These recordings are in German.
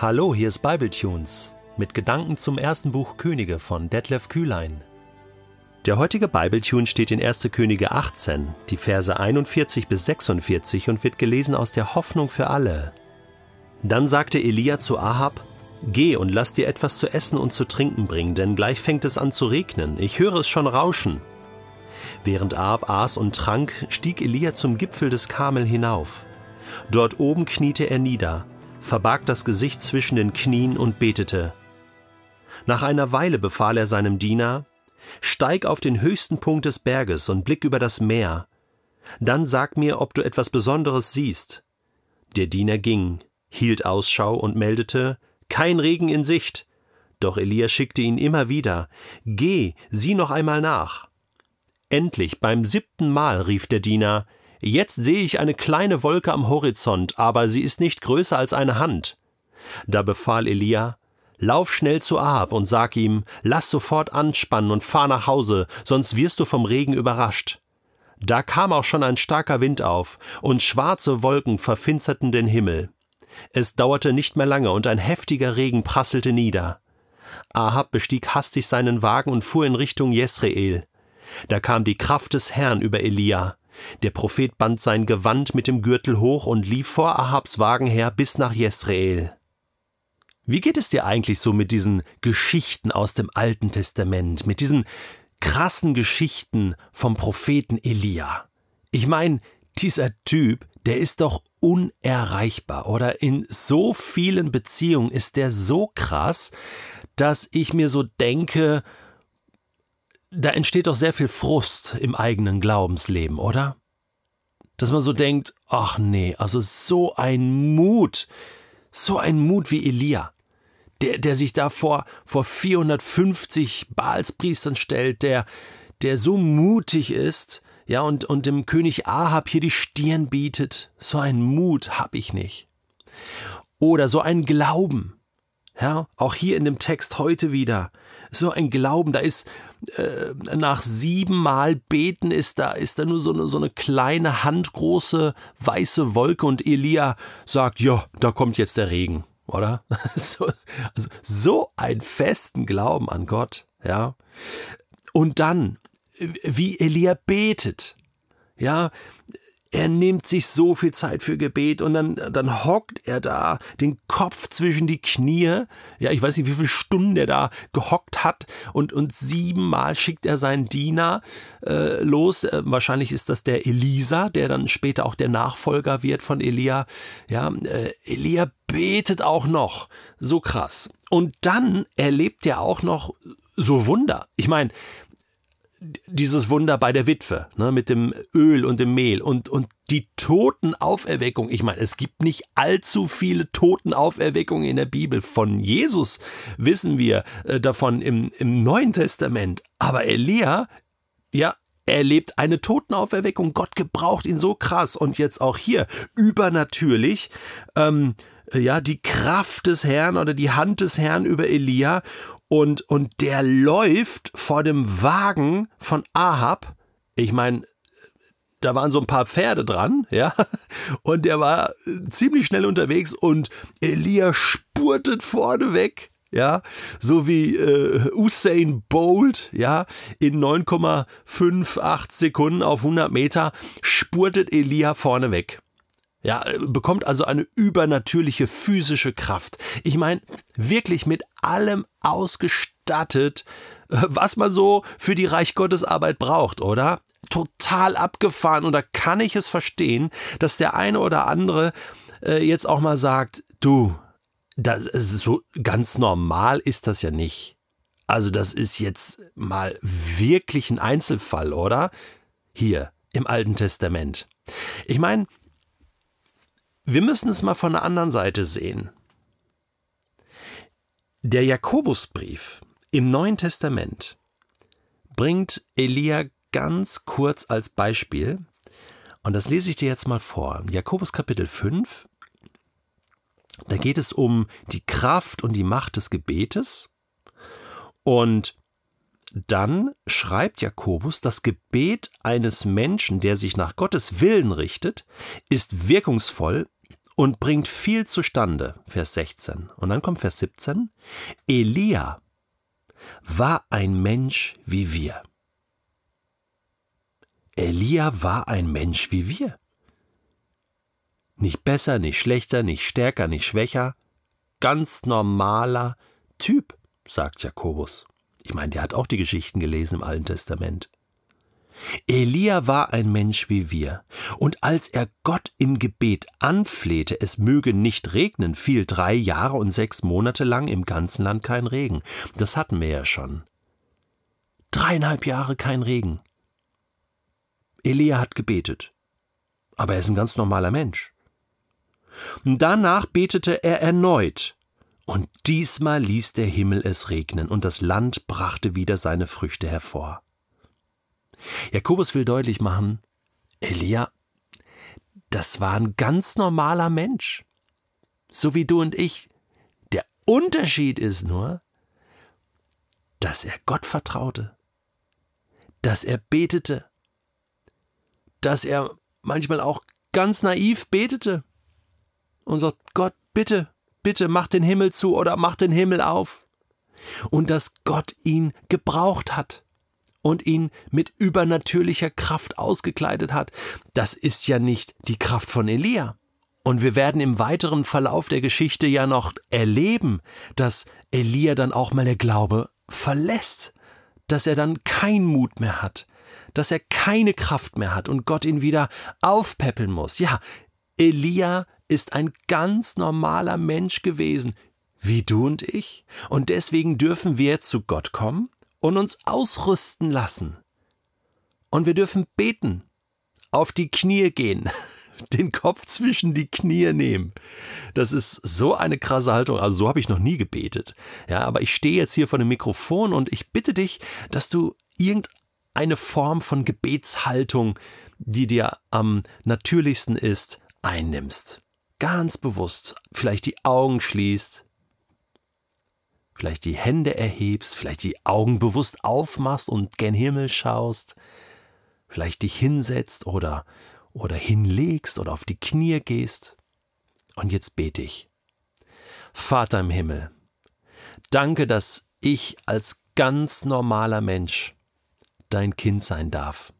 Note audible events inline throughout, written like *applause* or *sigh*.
Hallo, hier ist Bibletunes mit Gedanken zum ersten Buch Könige von Detlef Kühlein. Der heutige Bibletune steht in 1. Könige 18, die Verse 41 bis 46 und wird gelesen aus der Hoffnung für alle. Dann sagte Elia zu Ahab: Geh und lass dir etwas zu essen und zu trinken bringen, denn gleich fängt es an zu regnen. Ich höre es schon rauschen. Während Ahab aß und trank, stieg Elia zum Gipfel des Karmel hinauf. Dort oben kniete er nieder, verbarg das Gesicht zwischen den Knien und betete. Nach einer Weile befahl er seinem Diener, Steig auf den höchsten Punkt des Berges und blick über das Meer. Dann sag mir, ob du etwas Besonderes siehst. Der Diener ging, hielt Ausschau und meldete, kein Regen in Sicht. Doch Elia schickte ihn immer wieder, Geh, sieh noch einmal nach. Endlich, beim siebten Mal rief der Diener, Jetzt sehe ich eine kleine Wolke am Horizont, aber sie ist nicht größer als eine Hand. Da befahl Elia, Lauf schnell zu Ahab und sag ihm, lass sofort anspannen und fahr nach Hause, sonst wirst du vom Regen überrascht. Da kam auch schon ein starker Wind auf, und schwarze Wolken verfinsterten den Himmel. Es dauerte nicht mehr lange, und ein heftiger Regen prasselte nieder. Ahab bestieg hastig seinen Wagen und fuhr in Richtung Jesreel. Da kam die Kraft des Herrn über Elia. Der Prophet band sein Gewand mit dem Gürtel hoch und lief vor Ahabs Wagen her bis nach Jesreel. Wie geht es dir eigentlich so mit diesen Geschichten aus dem Alten Testament, mit diesen krassen Geschichten vom Propheten Elia? Ich meine, dieser Typ, der ist doch unerreichbar, oder? In so vielen Beziehungen ist der so krass, dass ich mir so denke, da entsteht doch sehr viel Frust im eigenen Glaubensleben, oder? Dass man so denkt, ach nee, also so ein Mut, so ein Mut wie Elia der, der sich da vor, vor 450 Baalspriestern stellt, der, der so mutig ist, ja, und, und dem König Ahab hier die Stirn bietet. So einen Mut habe ich nicht. Oder so einen Glauben. Ja, auch hier in dem Text heute wieder. So ein Glauben, da ist äh, nach siebenmal Beten ist da, ist da nur so eine, so eine kleine handgroße weiße Wolke und Elia sagt, ja, da kommt jetzt der Regen oder? *laughs* So, also so einen festen Glauben an Gott, ja. Und dann, wie Elia betet, ja, er nimmt sich so viel Zeit für Gebet und dann, dann hockt er da, den Kopf zwischen die Knie. Ja, ich weiß nicht, wie viele Stunden er da gehockt hat und, und siebenmal schickt er seinen Diener äh, los. Äh, wahrscheinlich ist das der Elisa, der dann später auch der Nachfolger wird von Elia. Ja, äh, Elia betet auch noch. So krass. Und dann erlebt er auch noch so Wunder. Ich meine, dieses Wunder bei der Witwe, ne, mit dem Öl und dem Mehl und, und die Totenauferweckung. Ich meine, es gibt nicht allzu viele Totenauferweckungen in der Bibel. Von Jesus wissen wir äh, davon im, im Neuen Testament. Aber Elia, ja, erlebt eine Totenauferweckung. Gott gebraucht ihn so krass. Und jetzt auch hier übernatürlich. Ähm, ja, die Kraft des Herrn oder die Hand des Herrn über Elia und, und der läuft vor dem Wagen von Ahab. Ich meine, da waren so ein paar Pferde dran, *laughs* ja, und der war ziemlich schnell unterwegs und Elia spurtet vorne weg, ja, so wie äh, Usain Bolt, ja, in 9,58 Sekunden auf 100 Meter spurtet Elia vorne weg. Ja, bekommt also eine übernatürliche physische Kraft. Ich meine, wirklich mit allem ausgestattet, äh, was man so für die Reich Gottes Arbeit braucht, oder? Total abgefahren und da kann ich es verstehen, dass der eine oder andere äh, jetzt auch mal sagt, du, das ist so ganz normal ist das ja nicht. Also das ist jetzt mal wirklich ein Einzelfall, oder? Hier im Alten Testament. Ich meine, wir müssen es mal von der anderen Seite sehen. Der Jakobusbrief im Neuen Testament bringt Elia ganz kurz als Beispiel. Und das lese ich dir jetzt mal vor. Jakobus Kapitel 5. Da geht es um die Kraft und die Macht des Gebetes. Und dann schreibt Jakobus, das Gebet eines Menschen, der sich nach Gottes Willen richtet, ist wirkungsvoll und bringt viel zustande, Vers 16. Und dann kommt Vers 17. Elia war ein Mensch wie wir. Elia war ein Mensch wie wir. Nicht besser, nicht schlechter, nicht stärker, nicht schwächer. Ganz normaler Typ, sagt Jakobus. Ich meine, der hat auch die Geschichten gelesen im Alten Testament. Elia war ein Mensch wie wir, und als er Gott im Gebet anflehte, es möge nicht regnen, fiel drei Jahre und sechs Monate lang im ganzen Land kein Regen. Das hatten wir ja schon. Dreieinhalb Jahre kein Regen. Elia hat gebetet. Aber er ist ein ganz normaler Mensch. Danach betete er erneut, und diesmal ließ der Himmel es regnen, und das Land brachte wieder seine Früchte hervor. Jakobus will deutlich machen, Elia, das war ein ganz normaler Mensch, so wie du und ich. Der Unterschied ist nur, dass er Gott vertraute, dass er betete, dass er manchmal auch ganz naiv betete und sagt, Gott, bitte, bitte mach den Himmel zu oder mach den Himmel auf. Und dass Gott ihn gebraucht hat und ihn mit übernatürlicher Kraft ausgekleidet hat. Das ist ja nicht die Kraft von Elia. Und wir werden im weiteren Verlauf der Geschichte ja noch erleben, dass Elia dann auch mal der Glaube verlässt, dass er dann keinen Mut mehr hat, dass er keine Kraft mehr hat und Gott ihn wieder aufpäppeln muss. Ja, Elia ist ein ganz normaler Mensch gewesen, wie du und ich, und deswegen dürfen wir zu Gott kommen und uns ausrüsten lassen. Und wir dürfen beten, auf die Knie gehen, *laughs* den Kopf zwischen die Knie nehmen. Das ist so eine krasse Haltung. Also so habe ich noch nie gebetet. Ja, aber ich stehe jetzt hier vor dem Mikrofon und ich bitte dich, dass du irgendeine Form von Gebetshaltung, die dir am natürlichsten ist, einnimmst. Ganz bewusst. Vielleicht die Augen schließt, vielleicht die Hände erhebst, vielleicht die Augen bewusst aufmachst und gen Himmel schaust, vielleicht dich hinsetzt oder, oder hinlegst oder auf die Knie gehst. Und jetzt bete ich. Vater im Himmel, danke, dass ich als ganz normaler Mensch dein Kind sein darf.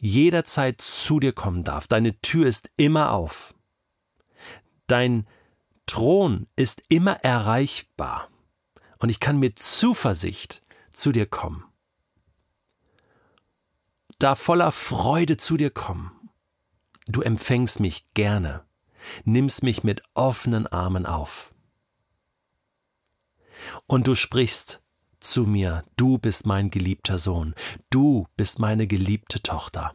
Jederzeit zu dir kommen darf. Deine Tür ist immer auf. Dein Thron ist immer erreichbar und ich kann mit Zuversicht zu dir kommen. Da voller Freude zu dir kommen. Du empfängst mich gerne, nimmst mich mit offenen Armen auf. Und du sprichst zu mir, du bist mein geliebter Sohn, du bist meine geliebte Tochter.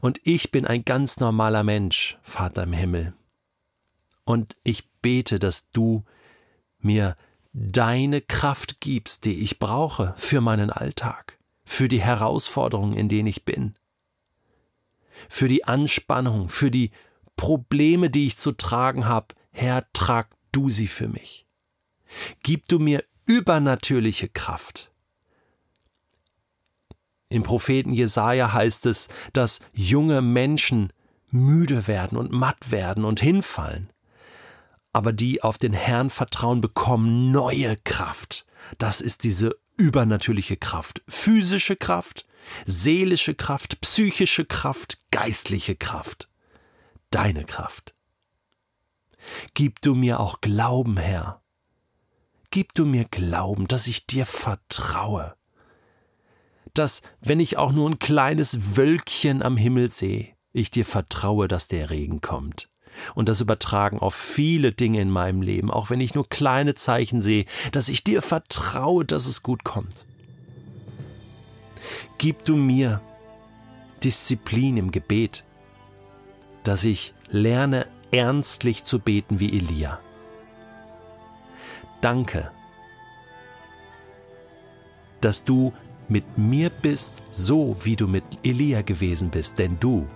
Und ich bin ein ganz normaler Mensch, Vater im Himmel, und ich bete, dass du mir deine Kraft gibst, die ich brauche für meinen Alltag, für die Herausforderungen, in denen ich bin, für die Anspannung, für die Probleme, die ich zu tragen habe. Herr, trag du sie für mich. Gib du mir übernatürliche Kraft. Im Propheten Jesaja heißt es, dass junge Menschen müde werden und matt werden und hinfallen aber die auf den Herrn vertrauen, bekommen neue Kraft. Das ist diese übernatürliche Kraft. Physische Kraft, seelische Kraft, psychische Kraft, geistliche Kraft. Deine Kraft. Gib du mir auch Glauben, Herr. Gib du mir Glauben, dass ich dir vertraue. Dass, wenn ich auch nur ein kleines Wölkchen am Himmel sehe, ich dir vertraue, dass der Regen kommt und das übertragen auf viele Dinge in meinem Leben, auch wenn ich nur kleine Zeichen sehe, dass ich dir vertraue, dass es gut kommt. Gib du mir Disziplin im Gebet, dass ich lerne ernstlich zu beten wie Elia. Danke, dass du mit mir bist, so wie du mit Elia gewesen bist, denn du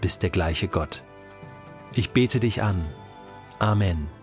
bist der gleiche Gott. Ich bete dich an. Amen.